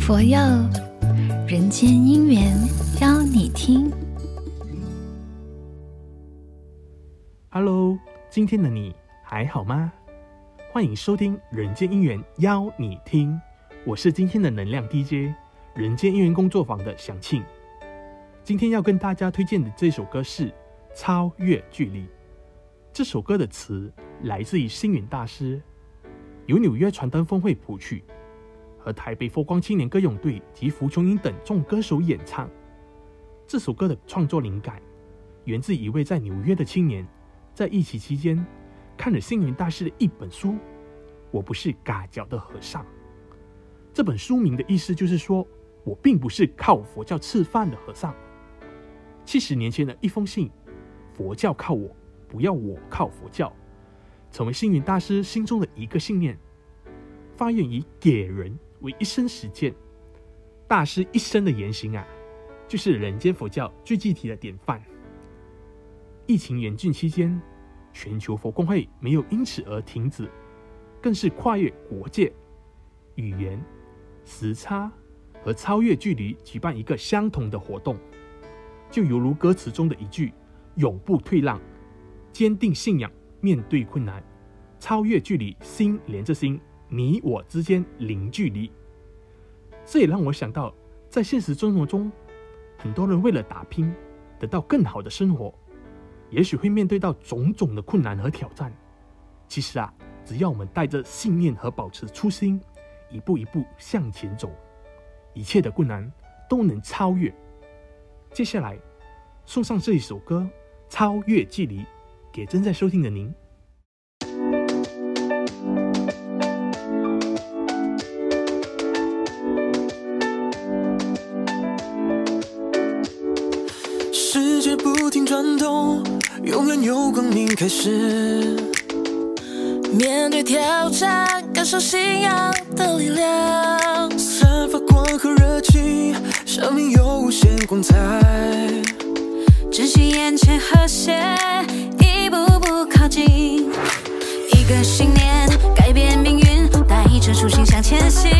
佛佑人间因缘邀你听。Hello，今天的你还好吗？欢迎收听《人间因缘邀你听》，我是今天的能量 DJ，人间因缘工作坊的祥庆。今天要跟大家推荐的这首歌是《超越距离》。这首歌的词来自于星云大师，由纽约传灯峰会谱曲。和台北佛光青年歌咏队及胡琼英等众歌手演唱。这首歌的创作灵感源自一位在纽约的青年，在疫情期间看了星云大师的一本书《我不是嘎脚的和尚》。这本书名的意思就是说，我并不是靠佛教吃饭的和尚。七十年前的一封信，佛教靠我，不要我靠佛教，成为星云大师心中的一个信念，发愿以给人。为一生实践，大师一生的言行啊，就是人间佛教最具体的典范。疫情严峻期间，全球佛光会没有因此而停止，更是跨越国界、语言、时差和超越距离，举办一个相同的活动，就犹如歌词中的一句：“永不退让，坚定信仰，面对困难，超越距离，心连着心。”你我之间零距离，这也让我想到，在现实生活中，很多人为了打拼，得到更好的生活，也许会面对到种种的困难和挑战。其实啊，只要我们带着信念和保持初心，一步一步向前走，一切的困难都能超越。接下来，送上这一首歌《超越距离》，给正在收听的您。世界不停转动，永远有光明开始。面对挑战，感受信仰的力量，散发光和热情，生命有无限光彩。珍惜眼前和谐，个信念改变命运，带着初心向前行，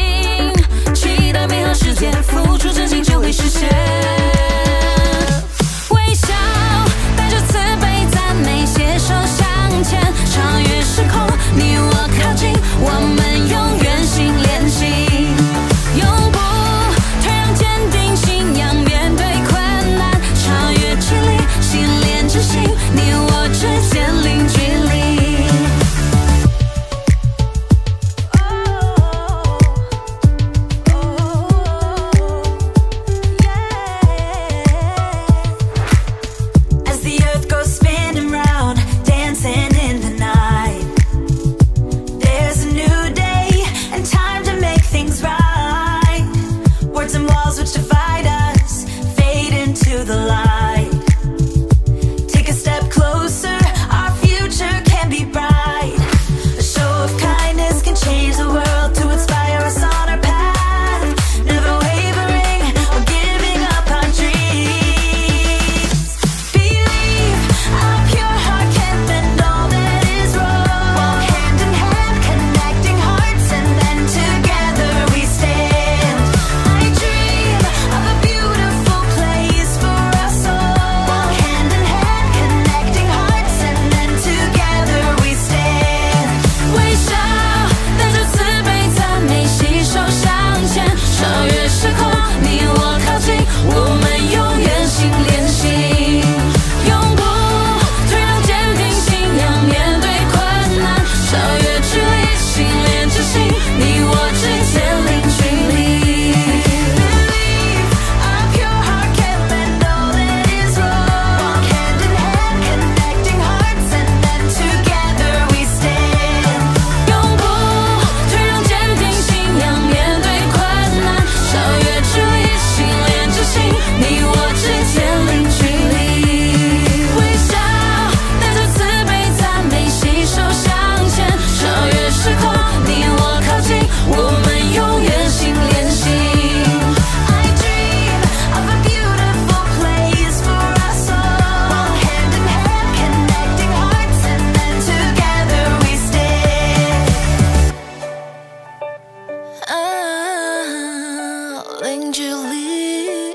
零距离。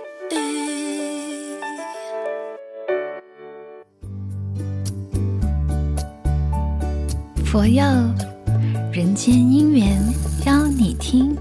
佛佑人间姻缘，邀你听。